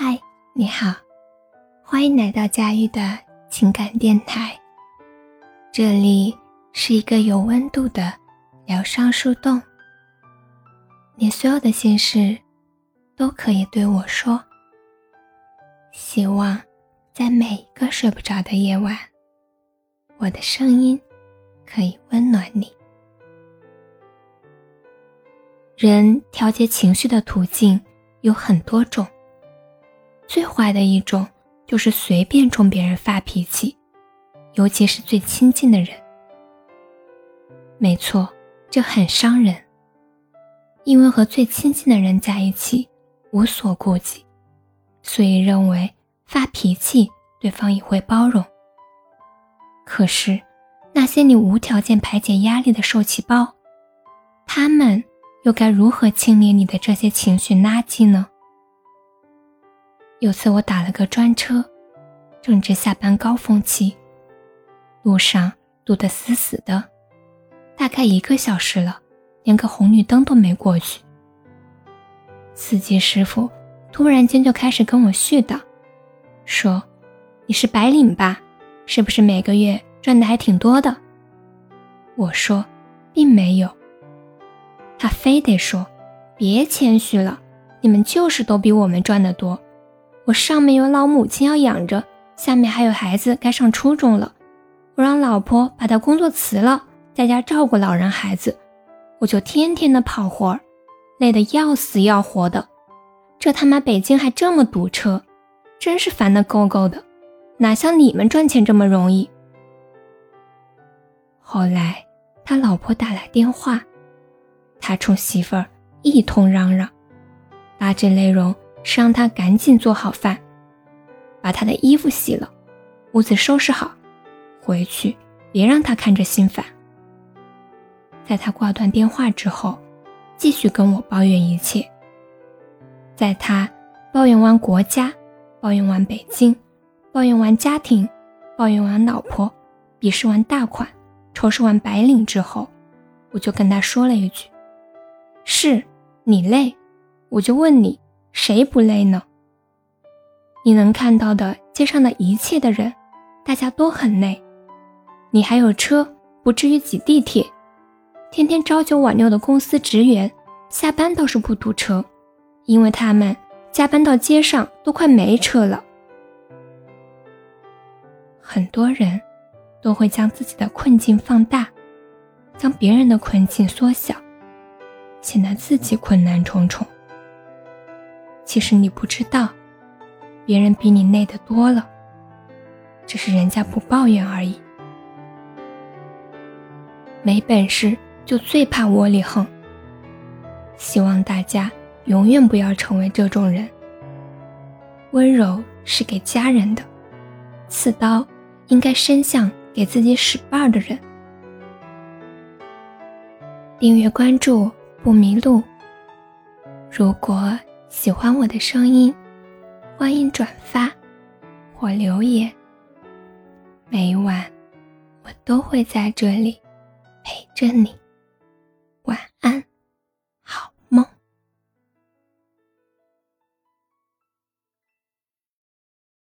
嗨，你好，欢迎来到佳玉的情感电台。这里是一个有温度的疗伤树洞，你所有的心事都可以对我说。希望在每一个睡不着的夜晚，我的声音可以温暖你。人调节情绪的途径有很多种。最坏的一种就是随便冲别人发脾气，尤其是最亲近的人。没错，这很伤人，因为和最亲近的人在一起无所顾忌，所以认为发脾气对方也会包容。可是，那些你无条件排解压力的受气包，他们又该如何清理你的这些情绪垃圾呢？有次我打了个专车，正值下班高峰期，路上堵得死死的，大概一个小时了，连个红绿灯都没过去。司机师傅突然间就开始跟我絮叨，说：“你是白领吧？是不是每个月赚的还挺多的？”我说：“并没有。”他非得说：“别谦虚了，你们就是都比我们赚的多。”我上面有老母亲要养着，下面还有孩子该上初中了。我让老婆把她工作辞了，在家照顾老人孩子，我就天天的跑活儿，累得要死要活的。这他妈北京还这么堵车，真是烦得够够的，哪像你们赚钱这么容易。后来他老婆打来电话，他冲媳妇儿一通嚷嚷，大致内容。是让他赶紧做好饭，把他的衣服洗了，屋子收拾好，回去别让他看着心烦。在他挂断电话之后，继续跟我抱怨一切。在他抱怨完国家，抱怨完北京，抱怨完家庭，抱怨完老婆，鄙视完大款，仇视完白领之后，我就跟他说了一句：“是你累，我就问你。”谁不累呢？你能看到的街上的一切的人，大家都很累。你还有车，不至于挤地铁。天天朝九晚六的公司职员，下班倒是不堵车，因为他们加班到街上都快没车了。很多人都会将自己的困境放大，将别人的困境缩小，显得自己困难重重。其实你不知道，别人比你累的多了，只是人家不抱怨而已。没本事就最怕窝里横。希望大家永远不要成为这种人。温柔是给家人的，刺刀应该伸向给自己使绊的人。订阅关注不迷路。如果。喜欢我的声音，欢迎转发或留言。每晚我都会在这里陪着你。晚安。